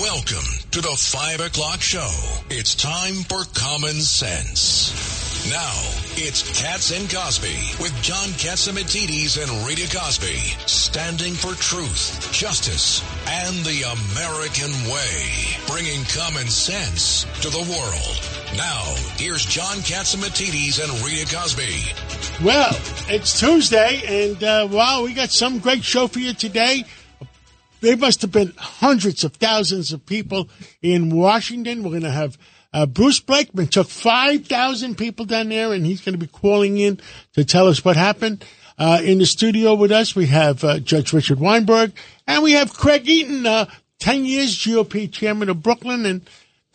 Welcome to the 5 o'clock show. It's time for Common Sense. Now, it's Cats and Cosby with John Catsimatidis and Rita Cosby, standing for truth, justice, and the American way, bringing common sense to the world. Now, here's John Catsimatidis and Rita Cosby. Well, it's Tuesday, and uh, wow, we got some great show for you today. There must have been hundreds of thousands of people in Washington. We're going to have uh, Bruce Blakeman took 5,000 people down there, and he's going to be calling in to tell us what happened. Uh, in the studio with us, we have uh, Judge Richard Weinberg, and we have Craig Eaton, uh, 10 years GOP chairman of Brooklyn, and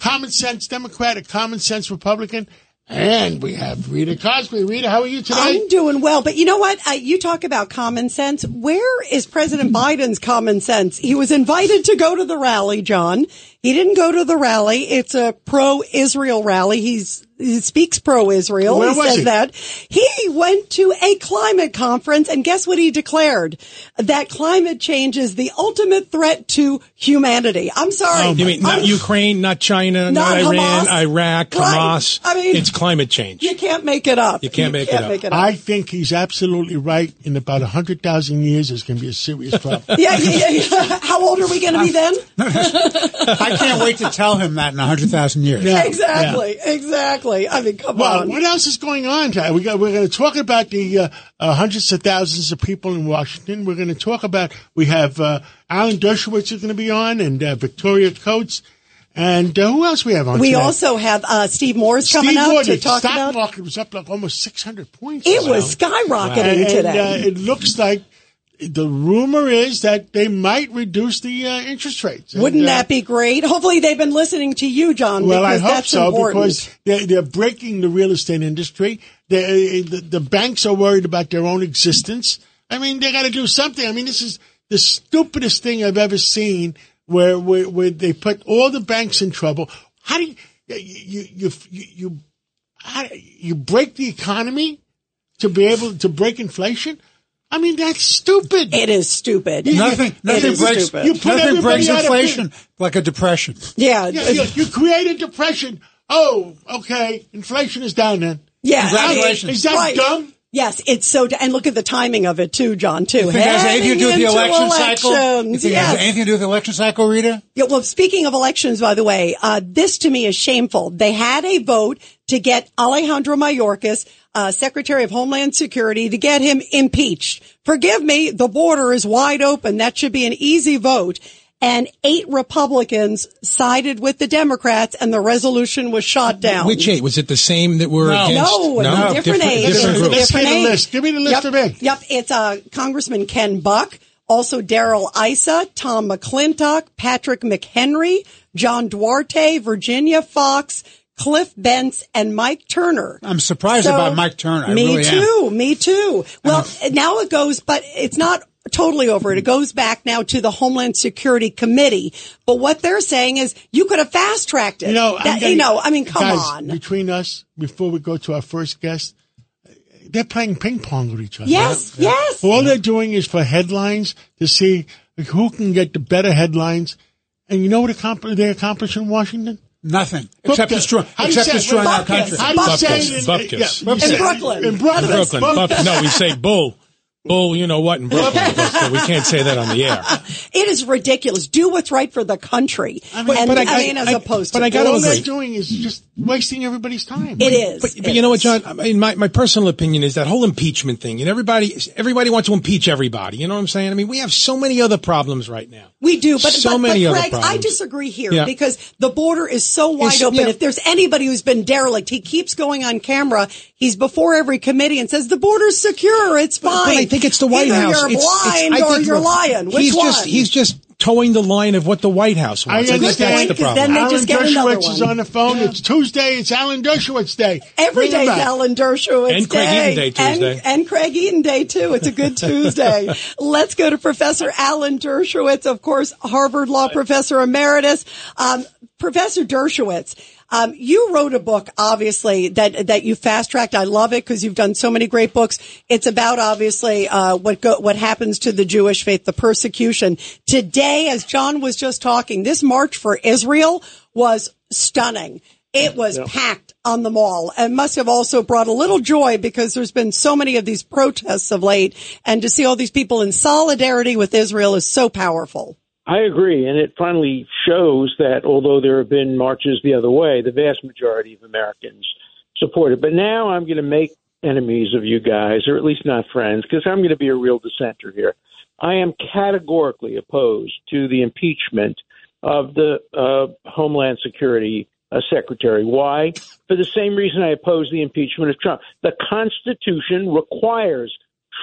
common sense Democrat, a common sense Republican. And we have Rita Cosby. Rita, how are you today? I'm doing well, but you know what? Uh, you talk about common sense. Where is President Biden's common sense? He was invited to go to the rally, John. He didn't go to the rally. It's a pro-Israel rally. He's he speaks pro-Israel. Where he was says he? that. He went to a climate conference and guess what he declared? That climate change is the ultimate threat to humanity. I'm sorry. Oh you mean not I'm- Ukraine, not China, Not not, Iran, Hamas? Iraq, Right. Hamas? I mean- it's climate change. You can't make it up. You can't make it up. I think he's absolutely right. In about 100,000 years, there's going to be a serious problem. yeah, yeah, yeah, yeah. How old are we going to be then? I can't wait to tell him that in 100,000 years. Yeah. Exactly, exactly. I mean, come on. Well, on. what else is going on? Ty? We got, we're going to talk about the uh, uh, hundreds of thousands of people in Washington. We're going to talk about, we have uh, Alan Dershowitz is going to be on and uh, Victoria Coates. And uh, who else we have on We today? also have uh, Steve Moore's Steve coming up Moore, to the talk stock about. market was up like almost 600 points. It Wow. was skyrocketing and, and, today. uh, it looks like the rumor is that they might reduce the uh, interest rates. Wouldn't uh, that be great? Hopefully, they've been listening to you, John. Well, I because hope that's so important. because they're, they're breaking the real estate industry. They, the, the banks are worried about their own existence. I mean, they got to do something. I mean, this is the stupidest thing I've ever seen where, where, where they put all the banks in trouble. How do you, you, you, you, you, how, you break the economy to be able to break inflation? I mean, that's stupid. it is stupid. Nothing, nothing is breaks, stupid. You put nothing everybody breaks out of inflation like a depression. yeah, Yeah, you, you create a depression. Oh, okay. Inflation is down then. yeah. Congratulations. Is that Right. dumb? Yes, it's so. And look at the timing of it too, John. Too. You think it has anything to do with the election into cycle? You elections, think it has anything to do with the election cycle, Rita? Yeah, well, speaking of elections, by the way, uh, this to me is shameful. They had a vote to get Alejandro Mayorkas, uh, Secretary of Homeland Security, to get him impeached. Forgive me, the border is wide open. That should be an easy vote. And eight Republicans sided with the Democrats and the resolution was shot down. Which eight? Was it the same that were No. against? No, no, different age. different Let's groups. get Different a age. list. Give me the list yep, of eight. Yep, it's uh, Congressman Ken Buck, also Darrell Issa, Tom McClintock, Patrick McHenry, John Duarte, Virginia Foxx, Cliff Bentz, and Mike Turner. I'm surprised So- about Mike Turner. I me really am. too. Me too. Well, now it goes, but it's not totally over. It goes back now to the Homeland Security Committee. But what they're saying is you could have fast tracked it. You know, That- getting- you know, I mean, come guys, on. Between us, before we go to our first guest, they're playing ping pong with each other. Yes, yes. All they're doing is for headlines to see who can get the better headlines. And you know what they accomplish in Washington? Nothing. Except Bupkis. destroying, How do you except say it? destroying our country. How do you say it? in- Bupkis. yeah, you In say- Brooklyn. In Brooklyn. Brooklyn. Buff, no, we say bull. Bull, you know what in Brooklyn, but we can't say that on the air. It is ridiculous. Do what's right for the country. and, but I, I- mean, as I- opposed but to I gotta All agree. they're doing is just wasting everybody's time. It is. But, but It you know what, John? I mean, my, my personal opinion is that whole impeachment thing, and everybody everybody wants to impeach everybody. You know what I'm saying? I mean, we have so many other problems right now. We do, but, so but, many but other Greg, I disagree here Yeah. because the border is so wide It's- open. yeah. If there's anybody who's been derelict, he keeps going on camera. He's before every committee and says the border's secure. It's fine. But I think it's the White Either House. You're It's- it's- I or think, you're lying. Which he's one? just he's just toeing the line of what the White House wants. I, think understand. that's the problem. then they Alan just get another Dershowitz is on the phone. It's Tuesday. It's Alan Dershowitz Day. Every day Bring him day's back. Alan Dershowitz And Craig Day. Eaton Day Tuesday. And, and Craig Eaton Day too. It's a good Tuesday. Let's go to Professor Alan Dershowitz, of course, Harvard Law Professor Emeritus. Um, Professor Dershowitz, um, you wrote a book, obviously, that, that you fast tracked. I love it because you've done so many great books. It's about, obviously, uh, what go, what happens to the Jewish faith, the persecution. Today, as John was just talking, this march for Israel was stunning. It was packed on the mall and must have also brought a little joy because there's been so many of these protests of late and to see all these people in solidarity with Israel is so powerful. I agree, and it finally shows that although there have been marches the other way, the vast majority of Americans support it. But now I'm going to make enemies of you guys, or at least not friends, because I'm going to be a real dissenter here. I am categorically opposed to the impeachment of the uh, Homeland Security uh, Secretary. Why? For the same reason I oppose the impeachment of Trump. The Constitution requires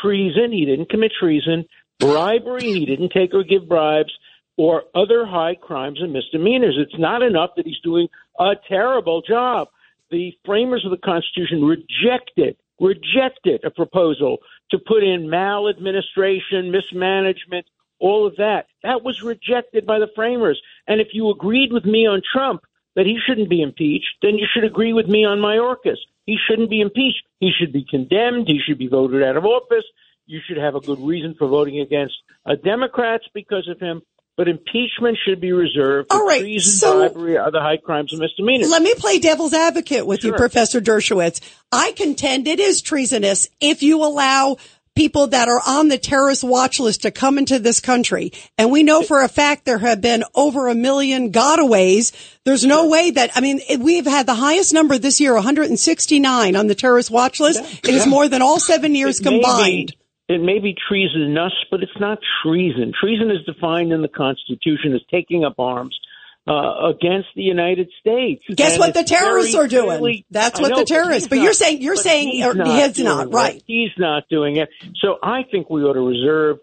treason. He didn't commit treason. Bribery. He didn't take or give bribes or other high crimes and misdemeanors. It's not enough that he's doing a terrible job. The framers of the Constitution rejected rejected a proposal to put in maladministration, mismanagement, all of that. That was rejected by the framers. And if you agreed with me on Trump that he shouldn't be impeached, then you should agree with me on Mayorkas. He shouldn't be impeached. He should be condemned. He should be voted out of office. You should have a good reason for voting against uh, Democrats because of him. But impeachment should be reserved for All right, treason, so- bribery, other high crimes and misdemeanors. Let me play devil's advocate with you, Professor Dershowitz. I contend it is treasonous if you allow people that are on the terrorist watch list to come into this country. And we know for a fact there have been over a million gotaways. There's no way that, I mean, we've had the highest number this year, 169 on the terrorist watch list. It is more than all seven years It combined. It may be treasonous, but it's not treason. Treason is defined in the Constitution as taking up arms uh, against the United States. Guess And what the terrorists are doing? That's what know, the but terrorists- but you're saying- you're saying, he's or not he's not, it. right. He's not doing it. So I think we ought to reserve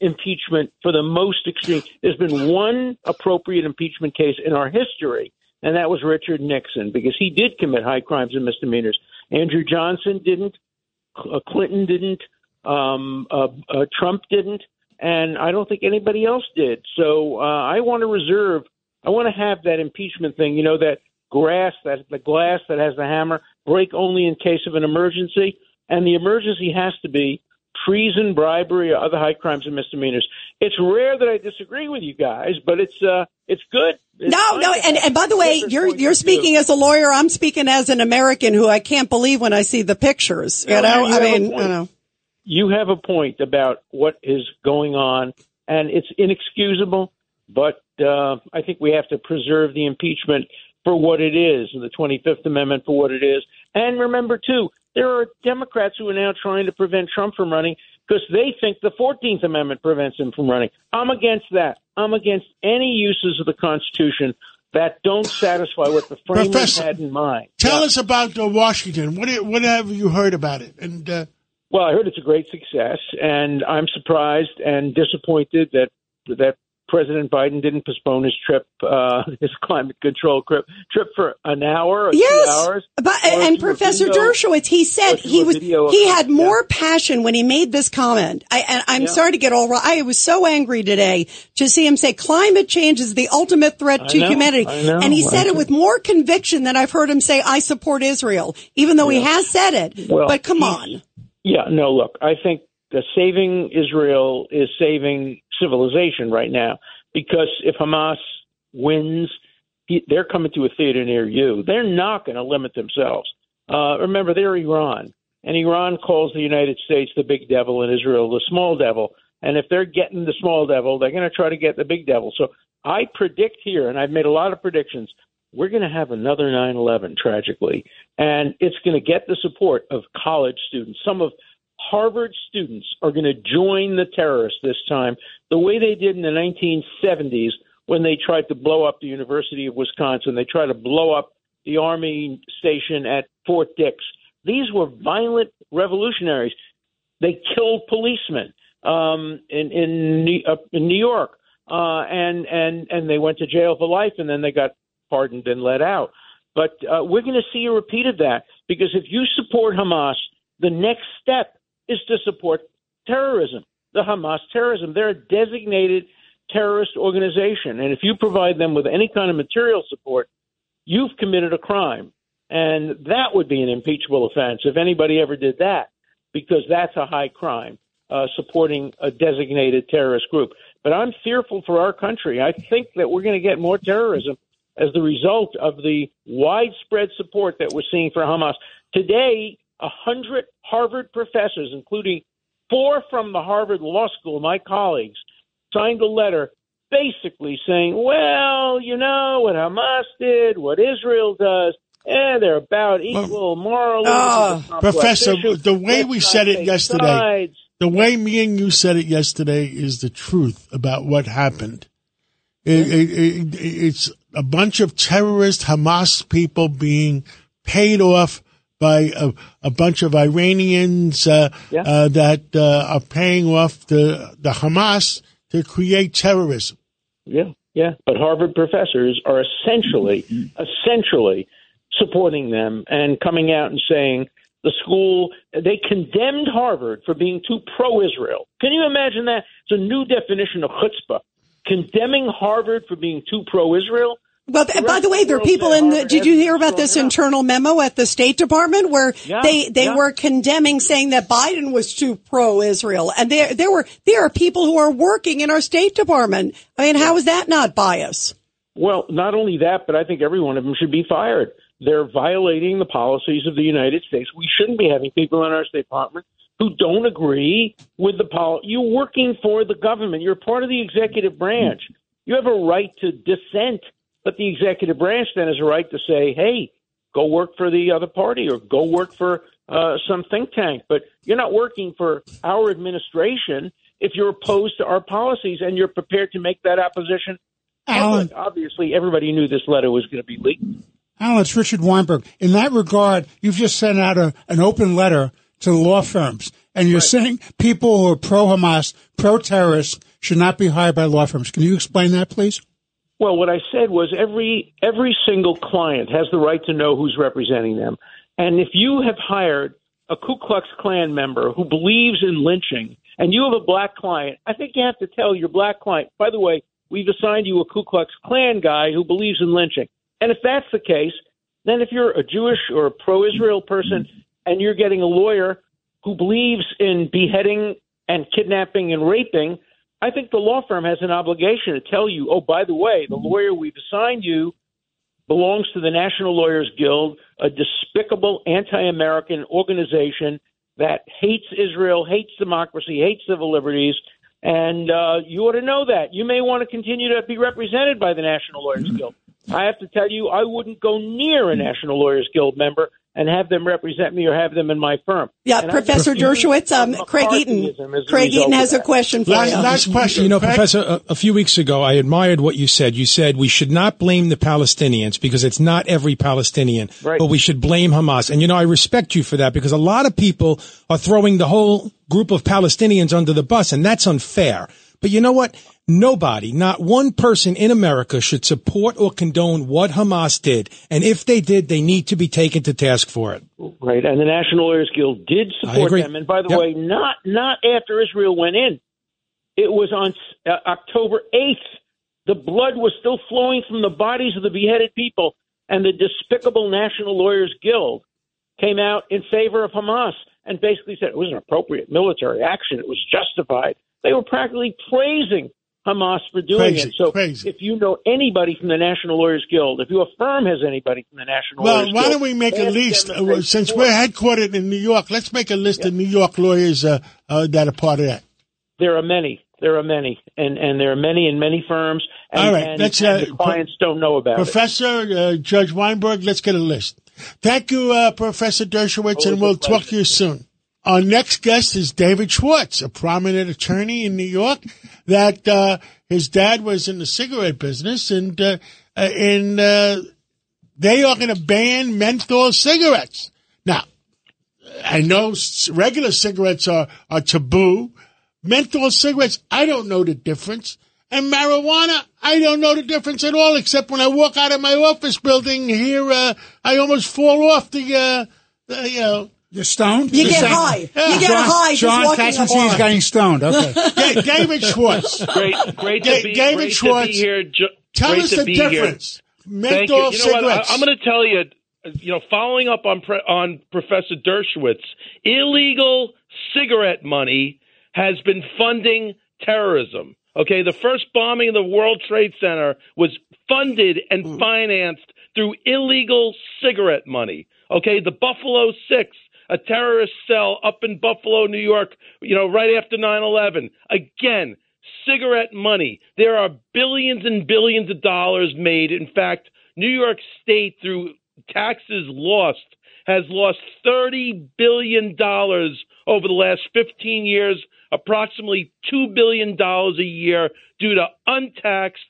impeachment for the most extreme. There's been one appropriate impeachment case in our history, and that was Richard Nixon because he did commit high crimes and misdemeanors. Andrew Johnson didn't. Clinton didn't. Um, uh, uh, Trump didn't, and I don't think anybody else did. So uh, I want to reserve. I want to have that impeachment thing. You know that grass, that the glass that has the hammer, break only in case of an emergency, and the emergency has to be treason, bribery, or other high crimes and misdemeanors. It's rare that I disagree with you guys, but it's uh, it's good. It's No, no, and, and by the way, you're you're speaking as a lawyer. I'm speaking as an American who I can't believe when I see the pictures. You No, know, I mean, you know. You have a point about what is going on, and it's inexcusable. But uh, I think we have to preserve the impeachment for what it is, and the Twenty Fifth Amendment for what it is. And remember, too, there are Democrats who are now trying to prevent Trump from running because they think the Fourteenth Amendment prevents him from running. I'm against that. I'm against any uses of the Constitution that don't satisfy what the framers Professor, had in mind. Tell Yeah. us about uh, Washington. What what have you heard about it? And uh, Well, I heard it's a great success, and I'm surprised and disappointed that that President Biden didn't postpone his trip, uh, his climate control trip, trip for an hour or two Yes, hours. but and Professor video- Dershowitz, he said he was he had yeah. more passion when he made this comment. I, and I'm Yeah. sorry to get all right. I was so angry today to see him say climate change is the ultimate threat to know, humanity, I and he I said it with more conviction than I've heard him say I support Israel, even though he has said it. Well, but come on. Yeah, no, look, I think the saving Israel is saving civilization right now because if Hamas wins, they're coming to a theater near you. They're not going to limit themselves. Uh, remember, they're Iran, and Iran calls the United States the big devil and Israel the small devil. And if they're getting the small devil, they're going to try to get the big devil. So I predict here, and I've made a lot of predictions, we're going to have another 9 11, tragically. And it's going to get the support of college students. Some of Harvard students are going to join the terrorists this time, the way they did in the 1970s when they tried to blow up the University of Wisconsin. They tried to blow up the Army station at Fort Dix. These were violent revolutionaries. They killed policemen um, in in New, uh, in New York. uh, and and and they went to jail for life, and then they got pardoned and let out. But uh, we're going to see a repeat of that because if you support Hamas, the next step is to support terrorism, the Hamas terrorism. They're a designated terrorist organization, and if you provide them with any kind of material support, you've committed a crime, and that would be an impeachable offense if anybody ever did that, because that's a high crime. Uh, supporting a designated terrorist group. But I'm fearful for our country. I think that we're going to get more terrorism as the result of the widespread support that we're seeing for Hamas. Today, a hundred Harvard professors, including four from the Harvard Law School, my colleagues, signed a letter basically saying, well, you know, what Hamas did, what Israel does, and they're about equal morally. Uh, Professor, the way we said it yesterday, sides. the way me and you said it yesterday is the truth about what happened. It, it, it, it's a bunch of terrorist Hamas people being paid off by a, a bunch of Iranians uh, yeah. uh, that uh, are paying off the, the Hamas to create terrorism. Yeah, yeah. But Harvard professors are essentially, essentially supporting them and coming out and saying the school they condemned Harvard for being too pro-Israel. Can you imagine that? It's a new definition of chutzpah. Condemning Harvard for being too pro-Israel but the by the way, there are people in the, did you hear about this internal memo at the State Department where yeah, they, they yeah. were condemning saying that Biden was too pro-Israel. And there, there were, there are people who are working in our State Department. I mean, how is that not bias? Well, not only that, but I think every one of them should be fired. They're violating the policies of the United States. We shouldn't be having people in our State Department who don't agree with the policy. You're working for the government. You're part of the executive branch. Mm. You have a right to dissent but the executive branch then has a right to say, hey, go work for the other party or go work for uh, some think tank. But you're not working for our administration if you're opposed to our policies and you're prepared to make that opposition. Alan, obviously, everybody knew this letter was going to be leaked. Alan, it's Richard Weinberg. In that regard, you've just sent out a, an open letter to law firms, and you're right. saying people who are pro Hamas, pro terrorist, should not be hired by law firms. Can you explain that, please? Well, what I said was every every single client has the right to know who's representing them. And if you have hired a Ku Klux Klan member who believes in lynching and you have a black client, I think you have to tell your black client, by the way, we've assigned you a Ku Klux Klan guy who believes in lynching. And if that's the case, then if you're a Jewish or a pro Israel person and you're getting a lawyer who believes in beheading and kidnapping and raping, I think the law firm has an obligation to tell you, oh, by the way, the lawyer we've assigned you belongs to the National Lawyers Guild, a despicable anti American organization that hates Israel, hates democracy, hates civil liberties. And uh, you ought to know that. You may want to continue to be represented by the National Lawyers Guild. I have to tell you, I wouldn't go near a National Lawyers Guild member and have them represent me or have them in my firm. Yeah, and Professor Dershowitz, um, Craig Eaton. Craig Eaton has a question for last, you. Last question. You know, Craig? Professor, a, a, few weeks ago, I admired what you said. You said we should not blame the Palestinians because it's not every Palestinian, right. but we should blame Hamas. And you know, I respect you for that because a lot of people are throwing the whole group of Palestinians under the bus, and that's unfair. But you know what? Nobody, not one person in America should support or condone what Hamas did. And if they did, they need to be taken to task for it. Right. And the National Lawyers Guild did support them. And by the yep. way, not, not after Israel went in. It was on uh, October 8th. The blood was still flowing from the bodies of the beheaded people. And the despicable National Lawyers Guild came out in favor of Hamas and basically said it was an appropriate military action. It was justified. They were practically praising Hamas for doing crazy, it. So crazy. if you know anybody from the National Lawyers Guild, if your firm has anybody from the National well, Lawyers Guild. Well, why don't we make a list, uh, since we're headquartered in New York, let's make a list yeah. of New York lawyers uh, uh, that are part of that. There are many. There are many. And, and there are many in many firms. And, All right. And, let's, and the clients pro- don't know about Professor, it. Professor uh, Judge Weinberg, let's get a list. Thank you, uh, Professor Dershowitz, and we'll talk to you soon. Our next guest is David Schwartz, a prominent attorney in New York that uh, his dad was in the cigarette business, and uh, uh and uh, they are going to ban menthol cigarettes. Now, I know regular cigarettes are, are taboo. Menthol cigarettes, I don't know the difference. And marijuana, I don't know the difference at all, except when I walk out of my office building here, uh, I almost fall off the, uh, the you know, You're stoned? You You're get saying- high. You get John, high just John walking Katzman up sees on. getting stoned. Okay. Da- David Schwartz. Great, great to be, David great Schwartz, to be here. Jo- Tell great us to the be here. difference. Thank Menthol you. You know cigarettes. what? I, am going to tell you. You know, following up on pre- on Professor Dershowitz, illegal cigarette money has been funding terrorism. Okay, the first bombing of the World Trade Center was funded and hmm. financed through illegal cigarette money. Okay, the Buffalo Six, a terrorist cell up in Buffalo, New York, you know, right after 9 11. Again, cigarette money. There are billions and billions of dollars made. In fact, New York State, through taxes lost, has lost $30 billion over the last 15 years, approximately $2 billion a year due to untaxed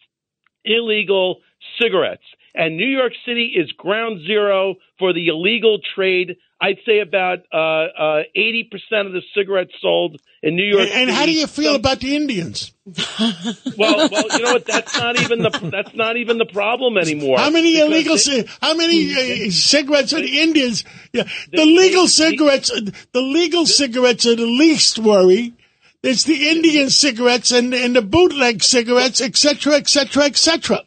illegal cigarettes. And New York City is ground zero for the illegal trade. I'd say about uh, uh, 80% of the cigarettes sold in New York and, and how do you feel about the Indians? well, well, you know what? That's not even the that's not even the problem anymore. How many illegal? they- how many uh, cigarettes are the Indians? Yeah, the legal cigarettes. The legal cigarettes are the least worry. It's the Indian cigarettes and and the bootleg cigarettes, et cetera, et cetera, et cetera.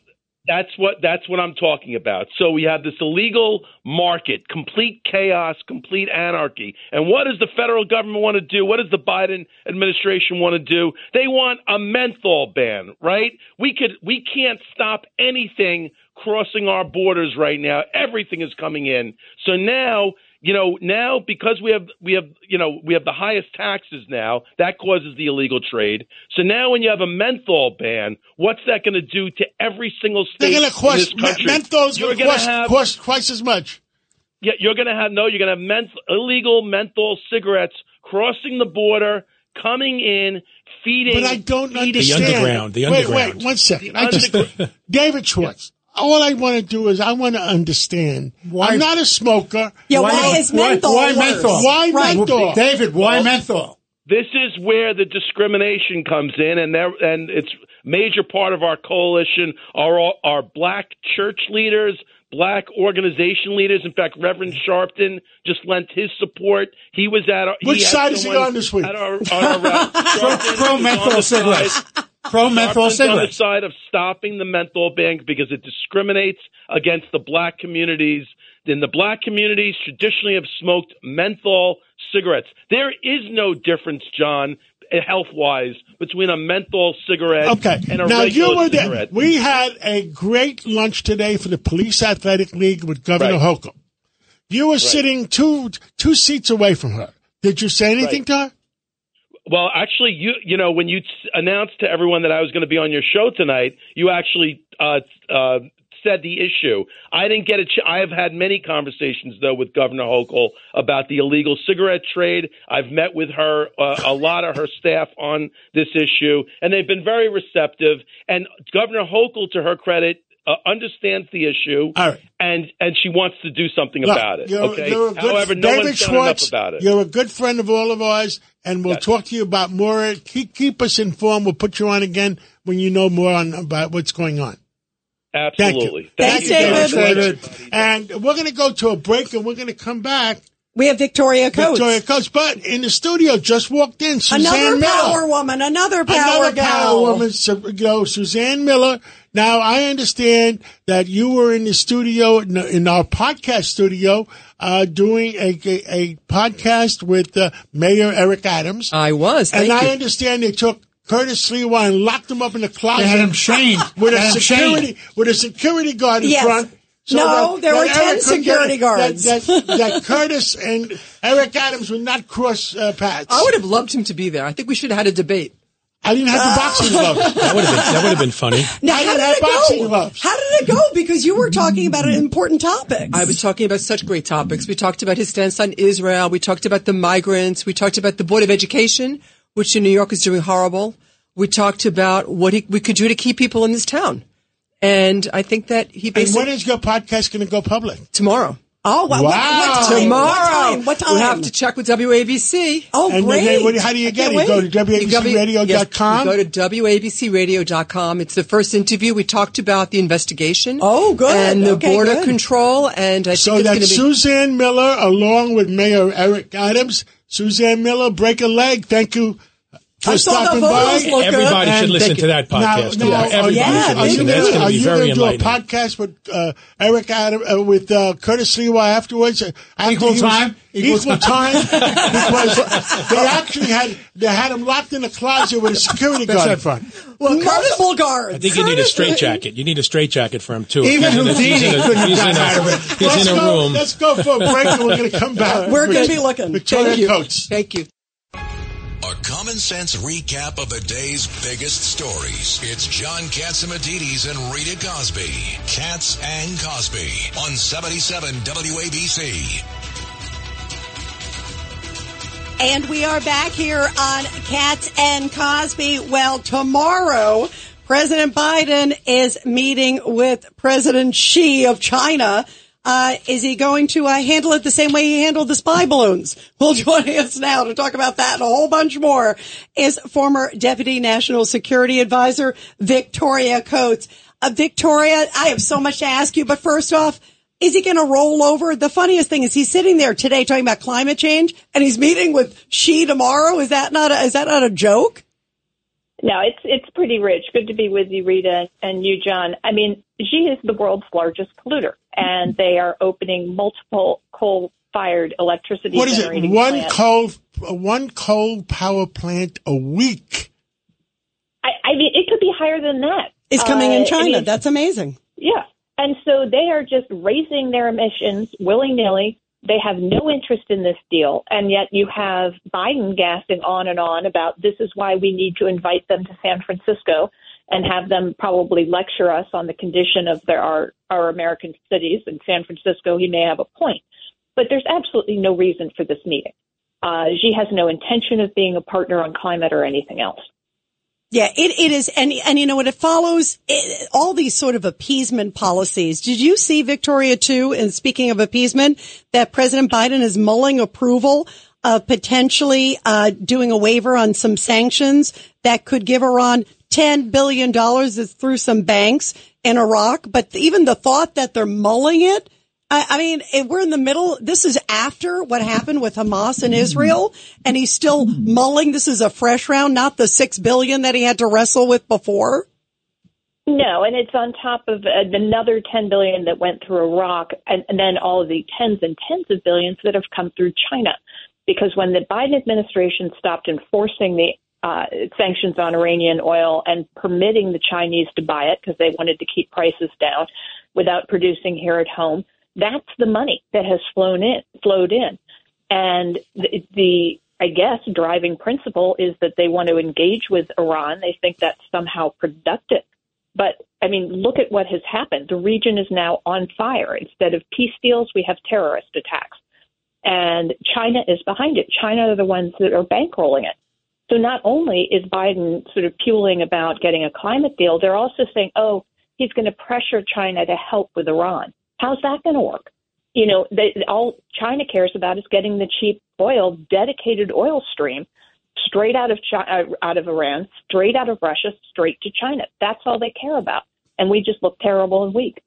That's what that's what I'm talking about. So we have this illegal market, complete chaos, complete anarchy. And what does the federal government want to do? What does the Biden administration want to do? They want a menthol ban, right? We could we can't stop anything crossing our borders right now. Everything is coming in. So now you know now because we have we have you know we have the highest taxes now that causes the illegal trade so now when you have a menthol ban what's that going to do to every single state They're going to in this cost country menthol's you're going to cost, have cost twice as much. yeah you're going to have no you're going to have menth- illegal menthol cigarettes crossing the border coming in feeding But I don't feeding- understand. underground, the wait, underground. wait, one second. The I just, David Schwartz. All I want to do is I want to understand. Why- I'm not a smoker. Yeah, why, Why- is menthol why worse? menthol? Why Right. menthol? David, why Well- menthol? This is where the discrimination comes in, and there, and it's major part of our coalition are all, are black church leaders, black organization leaders. In fact, Reverend Sharpton just lent his support. He was at our, Which side is he on this week? At our, on our, uh, Pro is menthol cigarettes. Pro menthol Sharpton's on the side of stopping the menthol ban because it discriminates against the black communities. Then the black communities traditionally have smoked menthol cigarettes. There is no difference, John, health wise, between a menthol cigarette Okay. and a now regular you were there. cigarette. We had a great lunch today for the Police Athletic League with Governor Right. Hochul. You were sitting two two seats away from her. Did you say anything Right. to her? Well, actually, you you know when you announced to everyone that I was going to be on your show tonight, you actually uh, uh, said the issue. I didn't get a. Ch- I have had many conversations though with Governor Hochul about the illegal cigarette trade. I've met with her, uh, a lot of her staff on this issue, and they've been very receptive. And Governor Hochul, to her credit, uh, understands the issue, All right. and and she wants to do something about it. You're, okay. you're a good, However, no David one's done Schwartz, enough about it. You're a good friend of all of ours, and we'll Yes. talk to you about more. Keep keep us informed. We'll put you on again when you know more on about what's going on. Thank Absolutely. you. Thanks, Thank you, David. Schwartz. And we're going to go to a break, and we're going to come back. We have Victoria Coates. Victoria Coates, but in the studio just walked in Suzanne Another Miller. power woman, another power Another gal. power woman, Su- you know, Suzanne Miller. Now, I understand that you were in the studio, in, in our podcast studio, uh, doing a, a, a podcast with uh, Mayor Eric Adams. I was. and Thank I understand they took Curtis Sliwa and locked him up in the closet. They had him chained. With a security, chained. with a security guard in Yes. front. No, there were 10 Eric couldn't get- security guards. That, that, that Curtis and Eric Adams would not cross uh, paths. I would have loved him to be there. I think we should have had a debate. I didn't have the boxing gloves. That would have been that would have been funny. Now, I how didn't have it boxing go? gloves. How did it go? Because you were talking about an important topic. I was talking about such great topics. We talked about his stance on Israel. We talked about the migrants. We talked about the Board of Education, which in New York is doing horrible. We talked about what he, we could do to keep people in this town. And I think that he And basically when is your podcast going to go public? tomorrow. Oh, wow. What, what time? Tomorrow. What time? What time? We have to check with WABC. Oh, And great. then, how do you get it? You go to wait. You WABCRadio.com. Yes, go to WABCRadio.com. It's the first interview. We talked about the investigation. Oh, good. And the Okay, border good. control. And I So think it's that's going to be. Suzanne Miller along with Mayor Eric Adams. Suzanne Miller, break a leg. Thank you for I saw the stopping by. look good. Everybody should listen to that podcast. now, Yeah, are everybody you, Yeah, should are listen. you That's gonna, going are to be you gonna do a podcast with uh, Eric Adam uh, with uh, Curtis Sliwa afterwards? Uh, after Equal he was- time? Equal, Equal time. because they actually had they had him locked in a closet with a security guard right. in front. Well, multiple guards. I think you need a straitjacket. You need a straitjacket for him too. Even He's in a- Houdini he's in a- couldn't he's have in a- gotten out of it. He's let's in a go, room. Let's go for a break, and we're going to come back. We're gonna be looking. Victoria Thank you. Coates. Thank you. Common sense recap of the day's biggest stories. It's John Catsimatidis and Rita Cosby. Cats and Cosby on 77 WABC. And we are back here on Cats and Cosby. Well, tomorrow, President Biden is meeting with President Xi of China. Uh, is he going to uh, handle it the same way he handled the spy balloons? Well, joining us now to talk about that and a whole bunch more is former Deputy National Security Advisor Victoria Coates. Uh, Victoria, I have so much to ask you, but first off, is he going to roll over? The funniest thing is he's sitting there today talking about climate change and he's meeting with Xi tomorrow. Is that not a, is that not a joke? No, it's it's pretty rich. Good to be with you, Rita, and you, John. I mean, Xi is the world's largest polluter, and they are opening multiple coal-fired electricity What is it? One plants. coal, uh, one coal power plant a week. I, I mean, it could be higher than that. Is coming Uh, in I China. mean, That's amazing. Yeah. And so they are just raising their emissions willy nilly. They have no interest in this deal. And yet you have Biden gassing on and on about this is why we need to invite them to San Francisco and have them probably lecture us on the condition of their, our, our American cities. In San Francisco, he may have a point. But there's absolutely no reason for this meeting. Uh, Xi has no intention of being a partner on climate or anything else. Yeah, it, it is. And, and you know what? It follows it, all these sort of appeasement policies. Did you see Victoria too? And speaking of appeasement, that President Biden is mulling approval of potentially, uh, doing a waiver on some sanctions that could give Iran $10 billion is through some banks in Iraq. But even the thought that they're mulling it, I, mean, we're in the middle. This is after what happened with Hamas and Israel, and he's still mulling. This is a fresh round, not the six billion that he had to wrestle with before. No, and it's on top of uh, another 10 billion that went through Iraq, and, and then all of the tens and tens of billions that have come through China. Because when the Biden administration stopped enforcing the uh, sanctions on Iranian oil and permitting the Chinese to buy it because they wanted to keep prices down without producing here at home, that's the money that has flown in, flowed in, and the, the I guess driving principle is that they want to engage with Iran. They think that's somehow productive. But I mean, look at what has happened. The region is now on fire. Instead of peace deals, we have terrorist attacks. And China is behind it. China are the ones that are bankrolling it. So not only is Biden sort of puling about getting a climate deal, they're also saying, oh, he's going to pressure China to help with Iran. How's that going to work? You know, they, all China cares about is getting the cheap oil, dedicated oil stream straight out of China, uh, out of Iran, straight out of Russia, straight to China. That's all they care about. And we just look terrible and weak.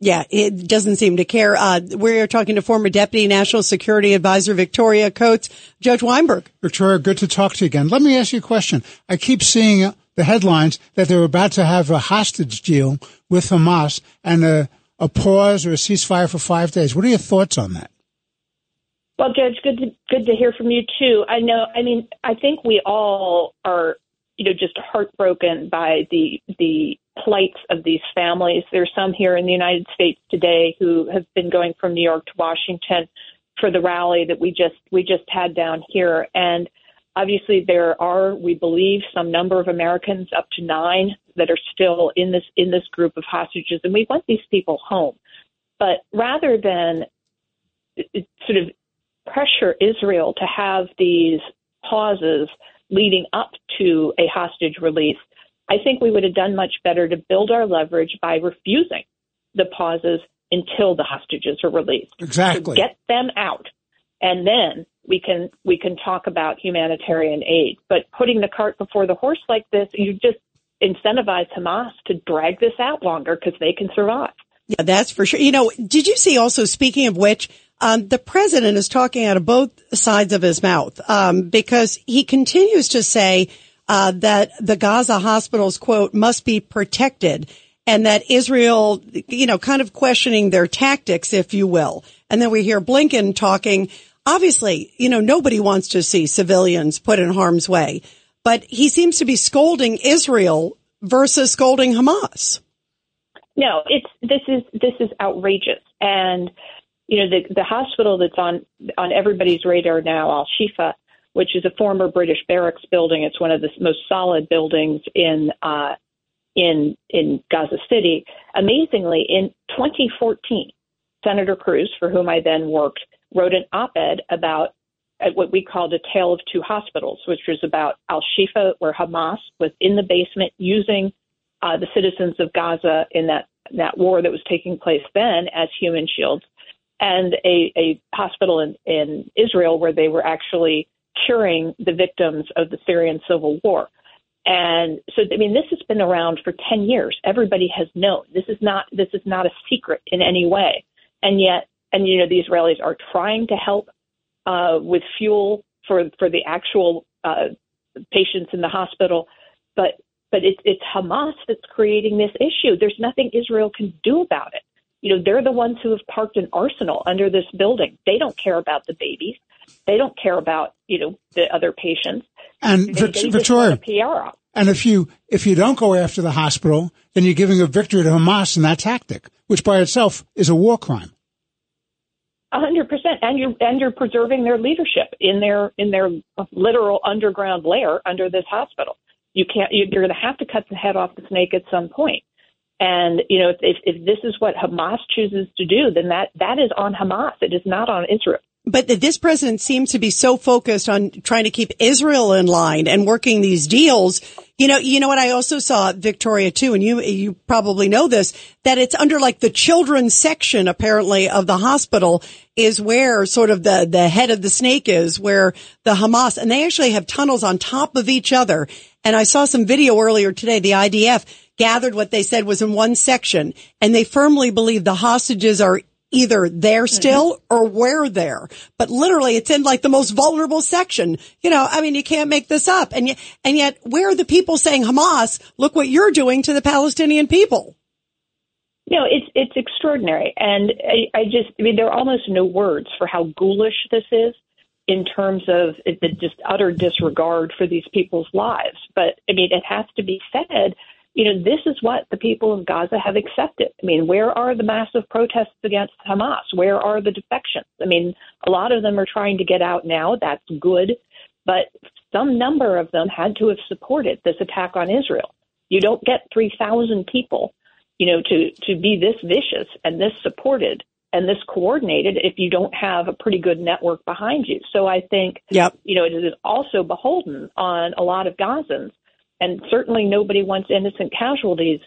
Yeah, it doesn't seem to care. Uh, we're talking to former Deputy National Security Advisor Victoria Coates, Judge Weinberg. Victoria, good to talk to you again. Let me ask you a question. I keep seeing the headlines that they're about to have a hostage deal with Hamas and a, a pause or a ceasefire for five days. What are your thoughts on that? Well, Judge, good to good to hear from you too. I know. I mean, I think we all are, you know, just heartbroken by the the plights of these families. There's some here in the United States today who have been going from New York to Washington for the rally that we just we just had down here, and obviously there are, we believe, some number of Americans, up to nine, that are still in this in this group of hostages, and we want these people home. But rather than sort of pressure Israel to have these pauses leading up to a hostage release, I think we would have done much better to build our leverage by refusing the pauses until the hostages are released. Exactly. So get them out, and then we can we can talk about humanitarian aid. But putting the cart before the horse like this, you just incentivize Hamas to drag this out longer because they can survive. Yeah, that's for sure. You know, did you see also, speaking of which, um, the president is talking out of both sides of his mouth um, because he continues to say uh, that the Gaza hospitals, quote, must be protected and that Israel, you know, kind of questioning their tactics, if you will. And then we hear Blinken talking. Obviously, you know, nobody wants to see civilians put in harm's way, but he seems to be scolding Israel versus scolding Hamas. No, it's this is this is outrageous, and you know the the hospital that's on on everybody's radar now, Al Shifa, which is a former British barracks building. It's one of the most solid buildings in uh, in in Gaza City. Amazingly, in 2014, Senator Cruz, for whom I then worked, wrote an op-ed about uh, what we called a tale of two hospitals, which was about Al Shifa, where Hamas was in the basement using uh, the citizens of Gaza in that that war that was taking place then as human shields, and a, a hospital in, in Israel where they were actually curing the victims of the Syrian civil war. And so, I mean, this has been around for 10 years. Everybody has known. This is not, this is not a secret in any way. And yet, and you know, the Israelis are trying to help uh, with fuel for, for the actual uh, patients in the hospital. But but it's it's Hamas that's creating this issue. There's nothing Israel can do about it. You know, they're the ones who have parked an arsenal under this building. They don't care about the babies. They don't care about you know the other patients. And they, they Victoria, PR and if you if you don't go after the hospital, then you're giving a victory to Hamas in that tactic, which by itself is a war crime. A hundred percent, and you're and you're preserving their leadership in their in their literal underground lair under this hospital. You can't. You're going to have to cut the head off the snake at some point. And you know, if, if this is what Hamas chooses to do, then that that is on Hamas. It is not on Israel. But this president seems to be so focused on trying to keep Israel in line and working these deals. You know, you know what I also saw Victoria too, and you you probably know this that it's under like the children's section apparently of the hospital is where sort of the the head of the snake is, where the Hamas and they actually have tunnels on top of each other. And I saw some video earlier today. The IDF gathered what they said was in one section, and they firmly believe the hostages are either there mm-hmm. still or where there. But literally it's in like the most vulnerable section. You know, I mean, you can't make this up. And yet, and yet where are the people saying Hamas, look what you're doing to the Palestinian people? You know, it's it's extraordinary, and I, I just I mean there are almost no words for how ghoulish this is in terms of the just utter disregard for these people's lives. But I mean, it has to be said you know, this is what the people of Gaza have accepted. I mean, where are the massive protests against Hamas? Where are the defections? I mean, a lot of them are trying to get out now. That's good. But some number of them had to have supported this attack on Israel. You don't get 3,000 people, you know, to, to be this vicious and this supported and this coordinated if you don't have a pretty good network behind you. So I think, yep. you know, it is also beholden on a lot of Gazans and certainly nobody wants innocent casualties.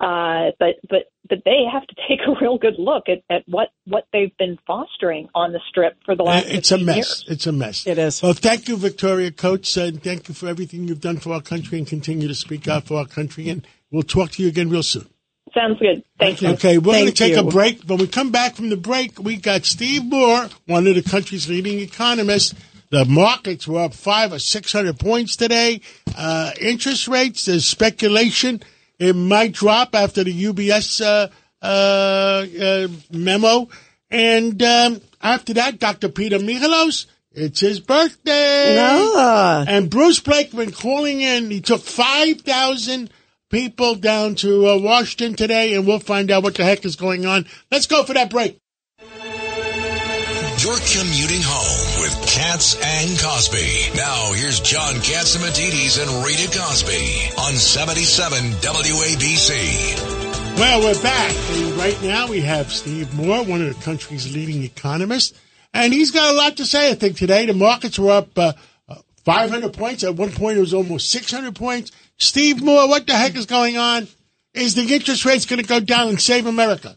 Uh, but but but they have to take a real good look at, at what what they've been fostering on the strip for the last. It's a mess. Years. It's a mess. It is. Well, thank you, Victoria Coates, and thank you for everything you've done for our country and continue to speak out for our country. And we'll talk to you again real soon. Sounds good. Thank you. Okay, we're going to Thank take a you. break. When we come back from the break, we got Steve Moore, one of the country's leading economists. The markets were up five or six hundred points today. Uh, interest rates, there's speculation it might drop after the UBS uh, uh, uh, memo. And um, after that, Dr. Peter Michalos, it's his birthday. Ah. And Bruce Blakeman calling in. He took 5,000 people down to uh, Washington today, and we'll find out what the heck is going on. Let's go for that break. You're commuting home with Cats and Cosby. Now here's John Catsimatidis and Rita Cosby on 77 WABC. Well, we're back. And right now we have Steve Moore, one of the country's leading economists. And he's got a lot to say, I think, today. The markets were up uh, uh, 500 points. At one point, it was almost 600 points. Steve Moore, what the heck is going on? Is the interest rates going to go down and save America?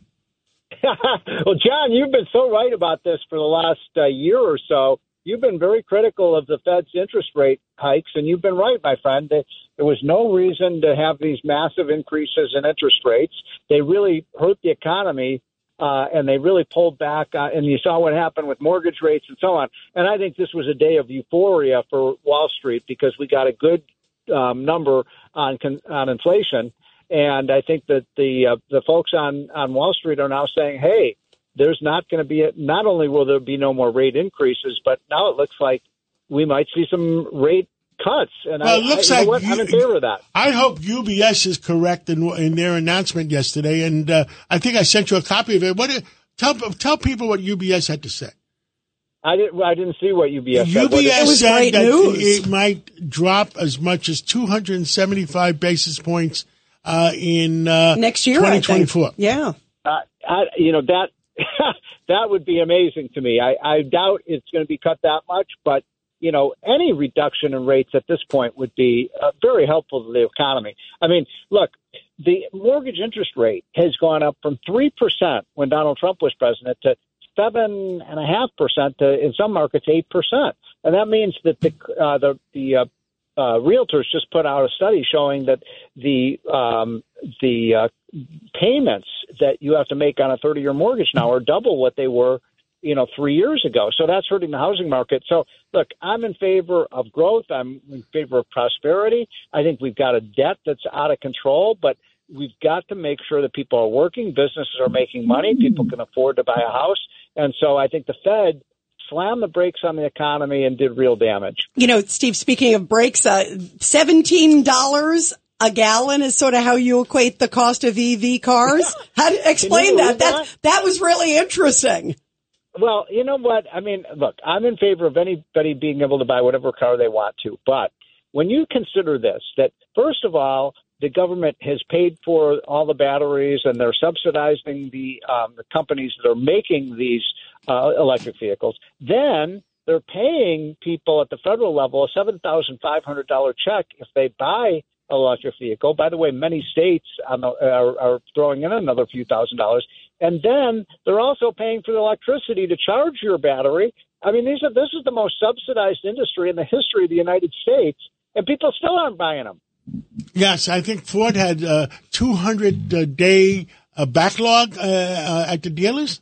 well, John, you've been so right about this for the last uh, year or so. You've been very critical of the Fed's interest rate hikes, and you've been right, my friend. There was no reason to have these massive increases in interest rates. They really hurt the economy, uh, and they really pulled back. Uh, and you saw what happened with mortgage rates and so on. And I think this was a day of euphoria for Wall Street because we got a good um, number on on inflation. And I think that the uh, the folks on on Wall Street are now saying, "Hey, there's not going to be a, not only will there be no more rate increases, but now it looks like we might see some rate cuts." And Well, I, it looks I, you know like what? I'm in you- favor of that. I hope UBS is correct in, in their announcement yesterday, and uh, I think I sent you a copy of it. What did- tell tell people what UBS had to say? I didn't. I didn't see what UBS. said. What did- UBS said that it might drop as much as 275 basis points uh, in uh, Next year, I think. 2024. Yeah. Uh, I, you know that that would be amazing to me. I, I doubt it's going to be cut that much, but you know any reduction in rates at this point would be uh, very helpful to the economy. I mean, look, the mortgage interest rate has gone up from three percent when Donald Trump was president to seven and a half percent to in some markets eight percent, and that means that the uh, the the uh, uh, realtors just put out a study showing that the um, the uh, payments that you have to make on a 30 year mortgage now are double what they were you know three years ago. So that's hurting the housing market. So look i'm in favor of growth. I'm in favor of prosperity. I think we've got a debt that's out of control but we've got to make sure that people are working. Businesses are making money. People can afford to buy a house. And so i think the fed slammed the brakes on the economy and did real damage You know, Steve, speaking of brakes, uh, $17 a gallon is sort of how you equate the cost of EV cars. How to explain you that? That, that was really interesting. Well, you know what? I mean, look, I'm in favor of anybody being able to buy whatever car they want to. But when you consider this, that first of all, the government has paid for all the batteries and they're subsidizing the, um, the companies that are making these uh, electric vehicles, then they're paying people at the federal level a $7,500 check if they buy an electric vehicle. By the way, many states on are, are throwing in another few thousand dollars. And then they're also paying for the electricity to charge your battery. I mean, these are this is the most subsidized industry in the history of the United States, and people still aren't buying them. Yes, I think Ford had uh, 200 uh, day uh, backlog at the dealers.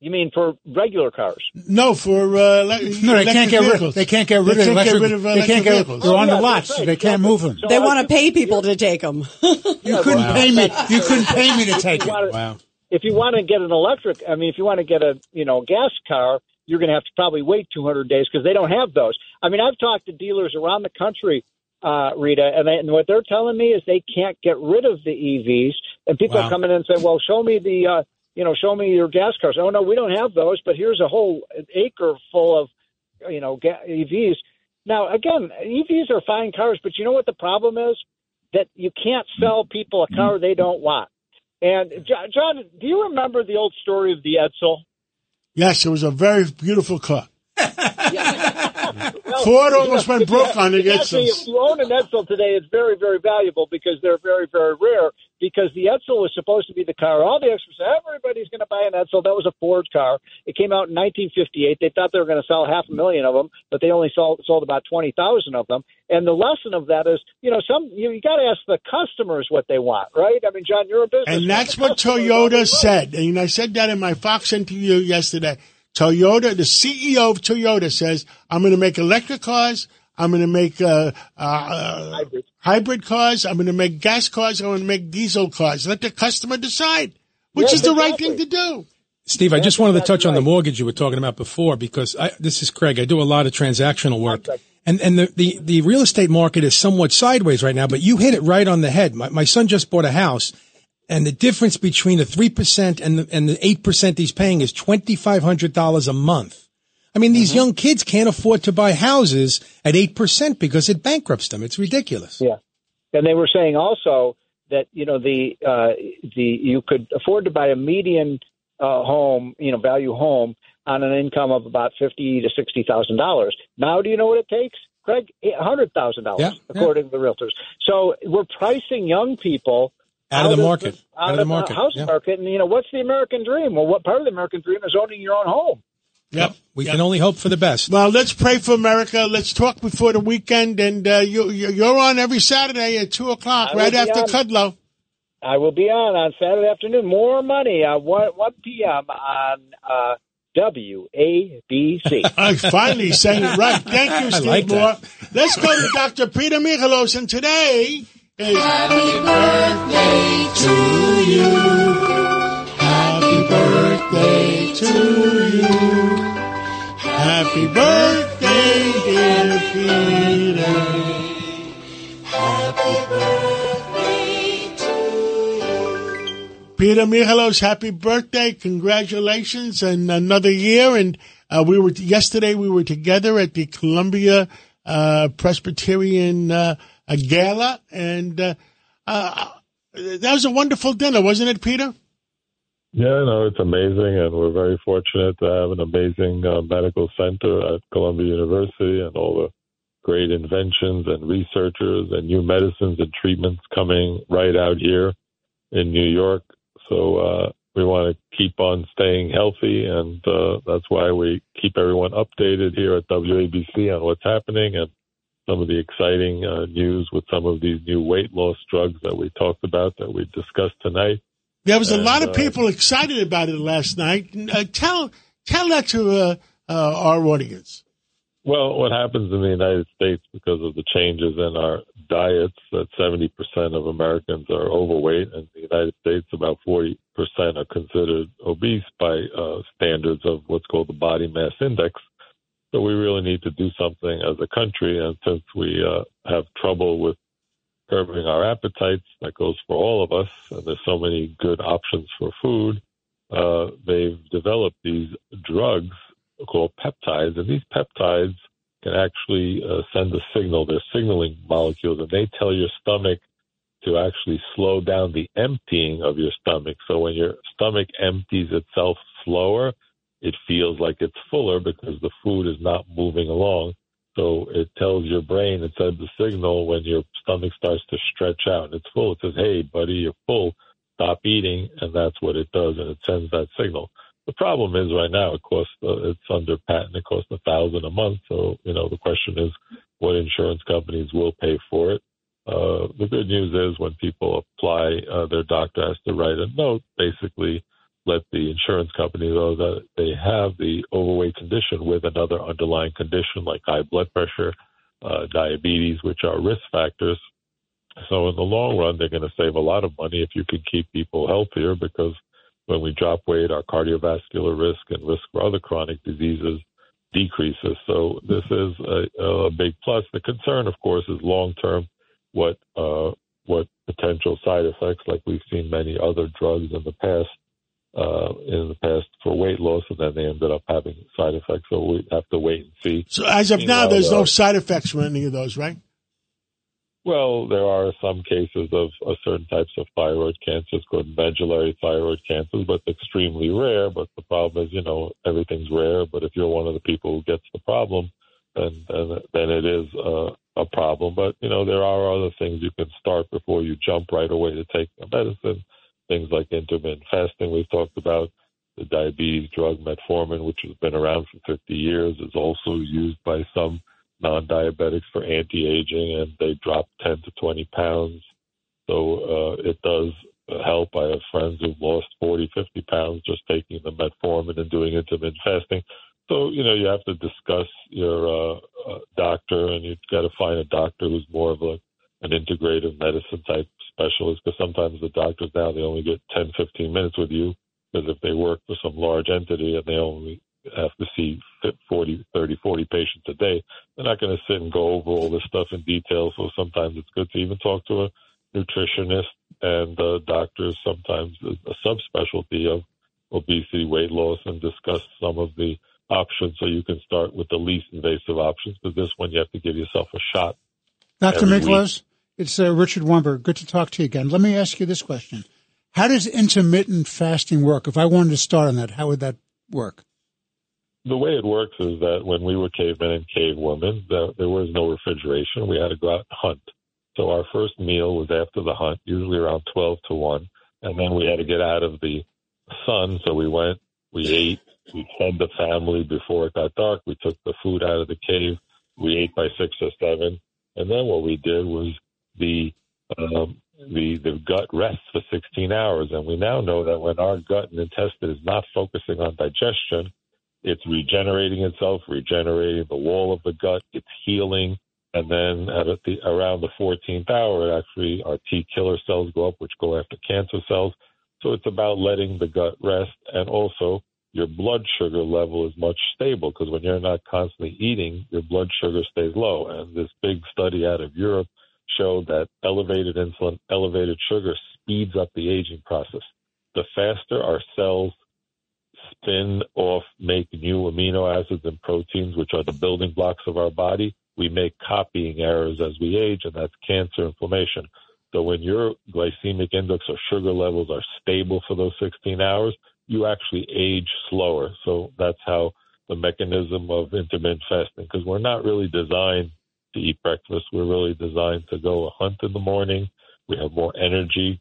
You mean for regular cars? No, for uh, le- No, they electric can't get rid. vehicles. They can't get rid They of can't electric. get rid of they can't get. Vehicles. They're on Oh, the lots. right. They can't move them. They want to pay people to take them. You couldn't pay me. You couldn't pay me to take it. Wow. If you want to get an electric, I mean, if you want to get a you know gas car, you're going to have to probably wait 200 days because they don't have those. I mean, I've talked to dealers around the country, uh, Rita, and, they, and what they're telling me is they can't get rid of the EVs, and people Wow. are coming in and say, "Well, show me the, uh, you know, show me your gas cars." Oh no, we don't have those, but here's a whole acre full of, you know, ga- EVs. Now, again, EVs are fine cars, but you know what the problem is? That you can't sell people a car they don't want. And John, do you remember the old story of the Edsel? Yes, it was a very beautiful car. Ford almost went broke on the Actually, if you own an Edsel today, it's very, very valuable because they're very, very rare. Because the Edsel was supposed to be the car. All the experts said everybody's going to buy an Edsel. That was a Ford car. It came out in 1958. They thought they were going to sell half a million of them, but they only sold, sold about 20,000 of them. And the lesson of that is, you know, some you, you got to ask the customers what they want, right? I mean, John, you're a business. And that's what Toyota said. And I said that in my Fox interview yesterday. Toyota, the CEO of Toyota says, I'm going to make electric cars. I'm going to make uh, uh, hybrid. cars. I'm going to make gas cars. I'm going to make diesel cars. Let the customer decide, which Yes, is the right thing to do. Steve, I just wanted to touch on the mortgage you were talking about before because I, this is Craig. I do a lot of transactional work. And, and the, the, the real estate market is somewhat sideways right now, but you hit it right on the head. My, my son just bought a house and the difference between the 3% and the, and the 8% he's paying is $2,500 a month. I mean, these young kids can't afford to buy houses at 8% because it bankrupts them. It's ridiculous. Yeah. And they were saying also that you know the uh, the you could afford to buy a median uh, home, you know, value home on an income of about fifty to sixty thousand dollars. Now, do you know what it takes, Craig? A hundred thousand Yeah, dollars, according to the realtors. So we're pricing young people Out of the market. the, out, Out of the market, house yeah. market. And you know, what's the American dream? Well, what part of the American dream is owning your own home? Yep. We can only hope for the best. Well, let's pray for America. Let's talk before the weekend, and uh, you, you- you're on every Saturday at two o'clock, right after on. Kudlow. I will be on on Saturday afternoon. More money uh, one one p.m. on uh, WABC. I finally saying it right. Thank you, I Steve like Moore. that. Let's go to Dr. Peter Michalos, and today is Happy Birthday to you. Happy birthday to you. Happy birthday, dear Peter. Happy birthday to you. Peter Michalos, happy birthday. Congratulations and another year. And uh, we were, yesterday we were together at the Columbia uh, Presbyterian uh, uh, Gala. And uh, uh, that was a wonderful dinner, wasn't it, Peter? Yeah, no, it's amazing, and we're very fortunate to have an amazing uh, medical center at Columbia University and all the great inventions and researchers and new medicines and treatments coming right out here in New York. So uh, we want to keep on staying healthy, and uh, that's why we keep everyone updated here at WABC on what's happening and some of the exciting uh, news with some of these new weight loss drugs that we talked about that we discussed tonight. There was a lot of uh, people excited about it last night. Uh, tell tell that to uh, uh, our audience. Well, what happens in the United States because of the changes in our diets that 70% of Americans are overweight, and in the United States, about 40% are considered obese by uh, standards of what's called the body mass index. So we really need to do something as a country, and since we uh, have trouble with curbing our appetites, that goes for all of us, and there's so many good options for food, uh, they've developed these drugs called peptides, and these peptides can actually uh, send a signal. They're signaling molecules, and they tell your stomach to actually slow down the emptying of your stomach. So when your stomach empties itself slower, it feels like it's fuller because the food is not moving along. So it tells your brain, it sends a signal when your stomach starts to stretch out and it's full. It says, hey, buddy, you're full. Stop eating. And that's what it does. And it sends that signal. The problem is right now it costs uh, it's under patent. It costs a thousand a month. So you know the question is what insurance companies will pay for it. Uh, the good news is when people apply, uh, their doctor has to write a note, basically let the insurance company know that they have the overweight condition with another underlying condition like high blood pressure, uh, diabetes, which are risk factors. So in the long run, they're going to save a lot of money if you can keep people healthier because when we drop weight, our cardiovascular risk and risk for other chronic diseases decreases. So this is a, a big plus. The concern, of course, is long term what uh, what potential side effects, like we've seen many other drugs in the past, uh, in the past for weight loss, and then they ended up having side effects. So we have to wait and see. So as of now, there's no uh, side effects from any of those, right? Well, there are some cases of uh, certain types of thyroid cancers called medullary thyroid cancers, but extremely rare. But the problem is, you know, everything's rare. But if you're one of the people who gets the problem, then then, then it is uh, a problem. But you know, there are other things you can start before you jump right away to take the medicine. Things like intermittent fasting, we've talked about. The diabetes drug metformin, which has been around for 50 years, is also used by some non-diabetics for anti-aging, and they drop 10 to 20 pounds. So uh, it does help. I have friends who've lost 40, 50 pounds just taking the metformin and doing intermittent fasting. So you know you have to discuss your uh, uh, doctor, and you've got to find a doctor who's more of a an integrative medicine type specialist. Because sometimes the doctors now they only get 10, 15 minutes with you. Because if they work for some large entity and they only have to see 40, 30, 40 patients a day, they're not going to sit and go over all this stuff in detail. So sometimes it's good to even talk to a nutritionist and uh, doctors, sometimes a subspecialty of obesity, weight loss, and discuss some of the options so you can start with the least invasive options. Because this one, you have to give yourself a shot. Dr. every Michalos, it's uh, Richard Weinberg. Good to talk to you again. Let me ask you this question. How does intermittent fasting work? If I wanted to start on that, how would that work? the way it works is that when we were cavemen and cavewomen, there, there was no refrigeration. We had to go out and hunt. So our first meal was after the hunt, usually around 12 to 1. And then we had to get out of the sun. So we went, we ate, we fed the family before it got dark. We took the food out of the cave. We ate by six or seven. And then what we did was the, um, the, the gut rests for 16 hours. And we now know that when our gut and intestine is not focusing on digestion, it's regenerating itself, regenerating the wall of the gut, it's healing. And then at the, around the 14th hour, actually our T killer cells go up, which go after cancer cells. So it's about letting the gut rest, and also your blood sugar level is much stable because when you're not constantly eating, your blood sugar stays low. And this big study out of Europe showed that elevated insulin, elevated sugar speeds up the aging process. The faster our cells spin off, make new amino acids and proteins, which are the building blocks of our body, we make copying errors as we age, and that's cancer inflammation. So when your glycemic index or sugar levels are stable for those 16 hours, you actually age slower. So that's how the mechanism of intermittent fasting, because we're not really designed to eat breakfast. We're really designed to go a hunt in the morning. We have more energy.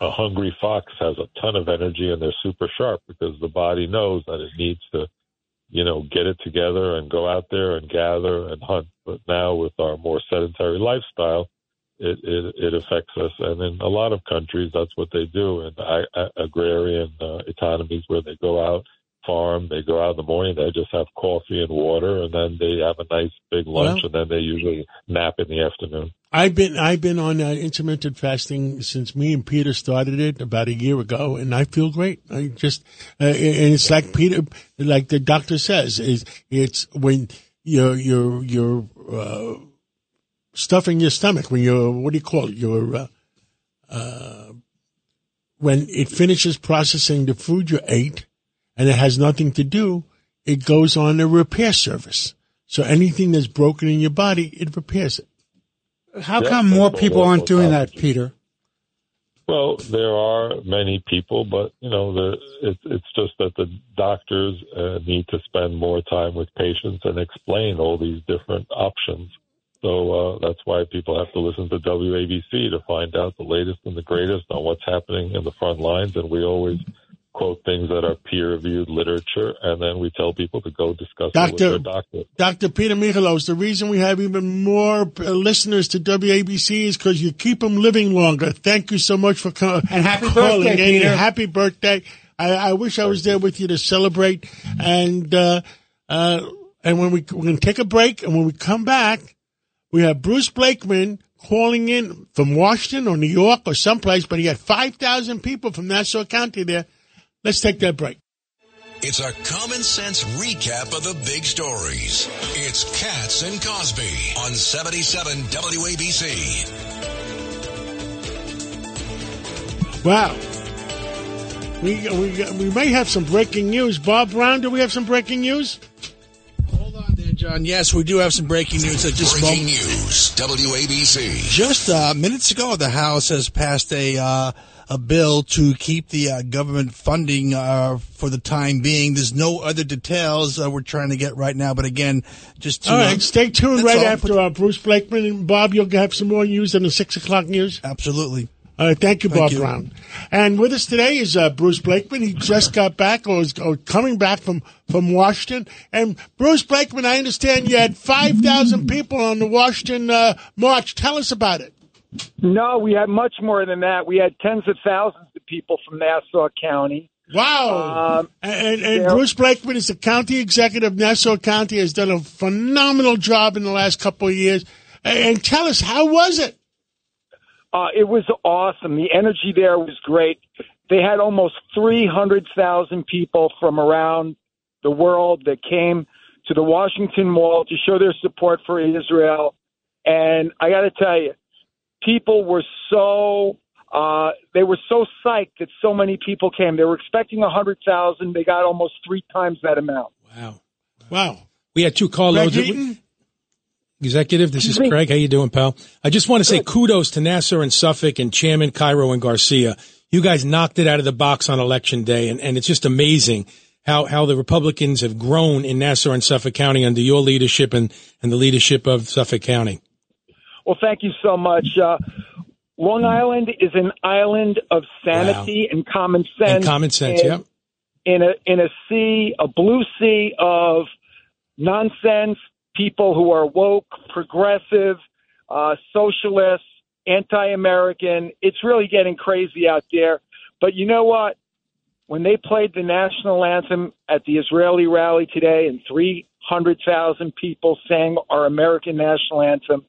A hungry fox has a ton of energy and they're super sharp because the body knows that it needs to, you know, get it together and go out there and gather and hunt. But now with our more sedentary lifestyle, it, it, it affects us. And in a lot of countries, that's what they do in agrarian uh, economies where they go out, farm, they go out in the morning, they just have coffee and water, and then they have a nice big lunch, Well- and then they usually nap in the afternoon. I've been I've been on uh, intermittent fasting since me and Peter started it about a year ago, and I feel great. I just uh, and it's like Peter, like the doctor says, is it's when you're you're you're uh, stuffing your stomach when you're what do you call it? You're uh, uh, when it finishes processing the food you ate, and it has nothing to do. It goes on a repair service. So anything that's broken in your body, it repairs it. How Yeah, come more people aren't doing that, Peter? Well, there are many people, but you know, the, it, it's just that the doctors uh, need to spend more time with patients and explain all these different options. So uh, that's why people have to listen to WABC to find out the latest and the greatest on what's happening in the front lines. And we always quote things that are peer-reviewed literature, and then we tell people to go discuss it with Doctor- their doctor. Dr. Peter Michalos, the reason we have even more uh, listeners to WABC is because you keep them living longer. Thank you so much for coming. And happy calling birthday, in. Peter. Happy birthday. I, I wish I was there with you to celebrate. And, uh, uh, and when we, we're going to take a break and when we come back, we have Bruce Blakeman calling in from Washington or New York or someplace, but he had 5,000 people from Nassau County there. Let's take that break. It's a common sense recap of the big stories. It's Cats and Cosby on 77 WABC. Wow. We, we, we may have some breaking news. Bob Brown, do we have some breaking news? Hold on there, John. Yes, we do have some breaking news. At just Breaking moment- news, WABC. Just uh, minutes ago, the House has passed a uh, a bill to keep the uh, government funding uh, for the time being. There's no other details uh, we're trying to get right now, but again, just to, All uh, stay tuned right all. after uh, Bruce Blakeman and Bob. You'll have some more news in the six o'clock news. Absolutely. All right, thank you, Thank Bob you. Brown. And with us today is uh, Bruce Blakeman. He just got back or is or coming back from, from Washington. And Bruce Blakeman, I understand you had 5,000 people on the Washington uh, March. Tell us about it. No, we had much more than that. We had tens of thousands of people from Nassau County. Wow. Um, and and Bruce Blakeman is the county executive. Nassau County has done a phenomenal job in the last couple of years. And, tell us, how was it? Uh, it was awesome. The energy there was great. They had almost 300,000 people from around the world that came to the Washington Mall to show their support for Israel. And I got to tell you, people were so uh, they were so psyched that so many people came. They were expecting a 100,000. They got almost three times that amount. Wow. Wow. We had two carloads. Greg Eaton? Executive, this is Craig. How you doing, pal? I just want to say kudos to Nassau and Suffolk and Chairman Cairo and Garcia. You guys knocked it out of the box on election day, and, and it's just amazing how, how the Republicans have grown in Nassau and Suffolk County under your leadership and, and the leadership of Suffolk County. Well, thank you so much. Uh, Long Island is an island of sanity and common sense. And common sense, And yep. In a in a sea, a blue sea of nonsense, people who are woke, progressive, uh, socialist, anti-American. It's really getting crazy out there. But you know what? When they played the national anthem at the Israeli rally today, and 300,000 people sang our American national anthem,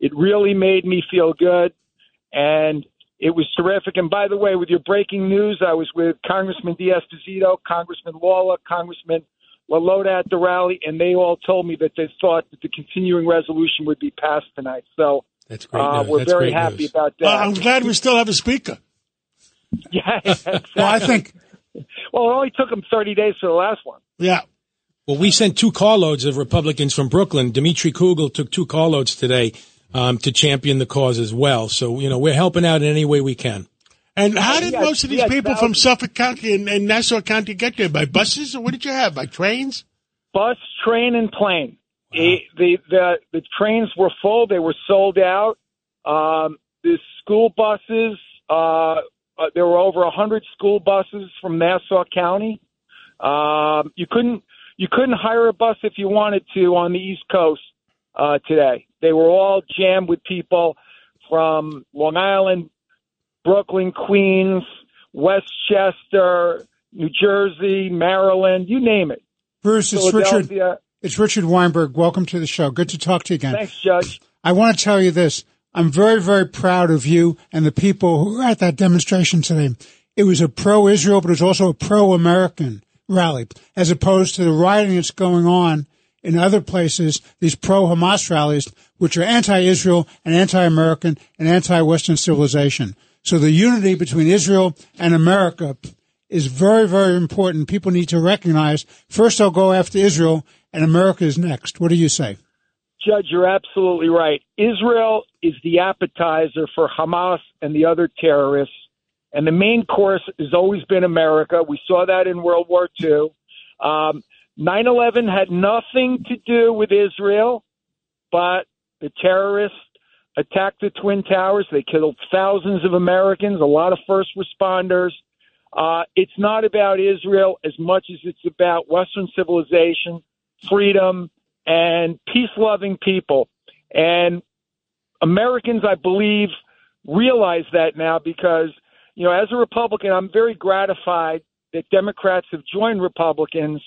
it really made me feel good, and it was terrific. And by the way, with your breaking news, I was with Congressman D'Esposito, Congressman Lawler, Congressman LaLota at the rally, and they all told me that they thought that the continuing resolution would be passed tonight. So That's great uh, we're That's very great happy news. about that. Well, I'm glad we still have a speaker. Yeah, exactly. Well, I think Well, it only took them 30 days for the last one. Yeah. Well, we sent two carloads of Republicans from Brooklyn. Dimitri Kugel took two carloads today um, to champion the cause as well. So, you know, we're helping out in any way we can. And how did Yeah, most of these yeah, people from. Suffolk County and, and Nassau County get there? By buses or what did you have? By trains? Bus, train, and plane. Eh, the, the the trains were full; they were sold out. Um, the school buses, uh, uh, there were over a hundred school buses from Nassau County. Um, you couldn't you couldn't hire a bus if you wanted to on the East Coast uh, today. They were all jammed with people from Long Island, Brooklyn, Queens, Westchester, New Jersey, Maryland, you name it. Bruce, it's Richard. It's Richard Weinberg. Welcome to the show. Good to talk to you again. Thanks, Judge. I want to tell you this. I'm very, very proud of you and the people who were at that demonstration today. It was a pro-Israel, but it was also a pro-American rally, as opposed to the rioting that's going on in other places, these pro-Hamas rallies, which are anti-Israel and anti-American and anti-Western civilization. So the unity between Israel and America is very, very important. People need to recognize first they'll go after Israel and America is next. What do you say? Judge, you're absolutely right. Israel is the appetizer for Hamas and the other terrorists, and the main course has always been America. We saw that in World War II. Um, 9/11 had nothing to do with Israel, but the terrorists attacked the Twin Towers. They killed thousands of Americans, a lot of first responders. Uh, it's not about Israel as much as it's about Western civilization, freedom, and peace loving people. And Americans, I believe, realize that now because, you know, as a Republican, I'm very gratified that Democrats have joined Republicans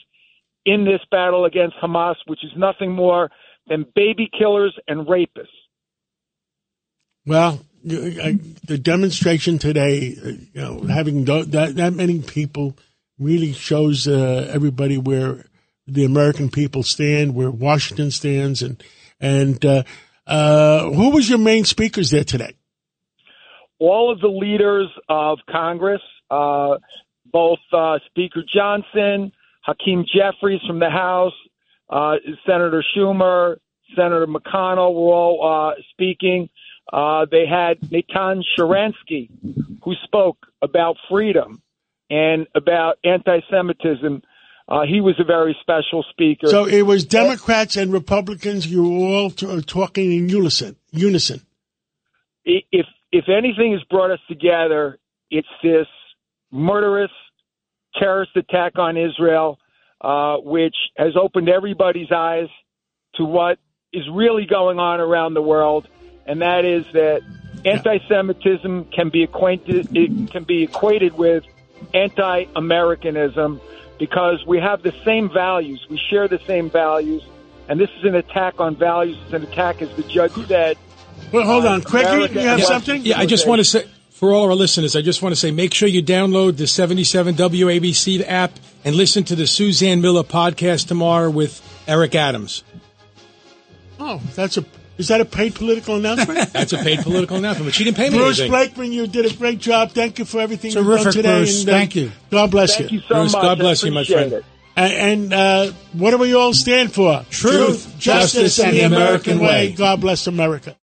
in this battle against Hamas, which is nothing more than baby killers and rapists. Well, the demonstration today, you know, having that that many people really shows uh, everybody where the American people stand, where Washington stands, and and uh, uh, who was your main speakers there today? all of the leaders of Congress, uh, both uh, Speaker Johnson, Hakeem Jeffries from the House, uh, Senator Schumer, Senator McConnell were all uh, speaking. Uh, they had Natan Sharansky, who spoke about freedom and about anti-Semitism. Uh, he was a very special speaker. So it was Democrats and Republicans. You were all t- talking in unison. Unison. if if anything has brought us together, it's this murderous terrorist attack on Israel, uh, which has opened everybody's eyes to what is really going on around the world, and that is that anti-Semitism can be acquainted it can be equated with anti-Americanism because we have the same values, we share the same values, and this is an attack on values. It's an attack, as the judge said. Well, hold on, Craigie, America you have and something? Yeah, I just want to say, for all our listeners, I just want to say, make sure you download the 77 WABC app and listen to the Suzanne Miller podcast tomorrow with Eric Adams. Oh, that's a is that a paid political announcement? That's a paid political announcement, but she didn't pay me Bruce anything. Blakeman, you did a great job. Thank you for everything you've done today. Bruce. and, uh, Thank you. God bless Thank you. you so Bruce, much. God I bless you, my friend. it. And, and uh, what do we all stand for? Truth, justice, justice, and the and the American American way. way. God bless America.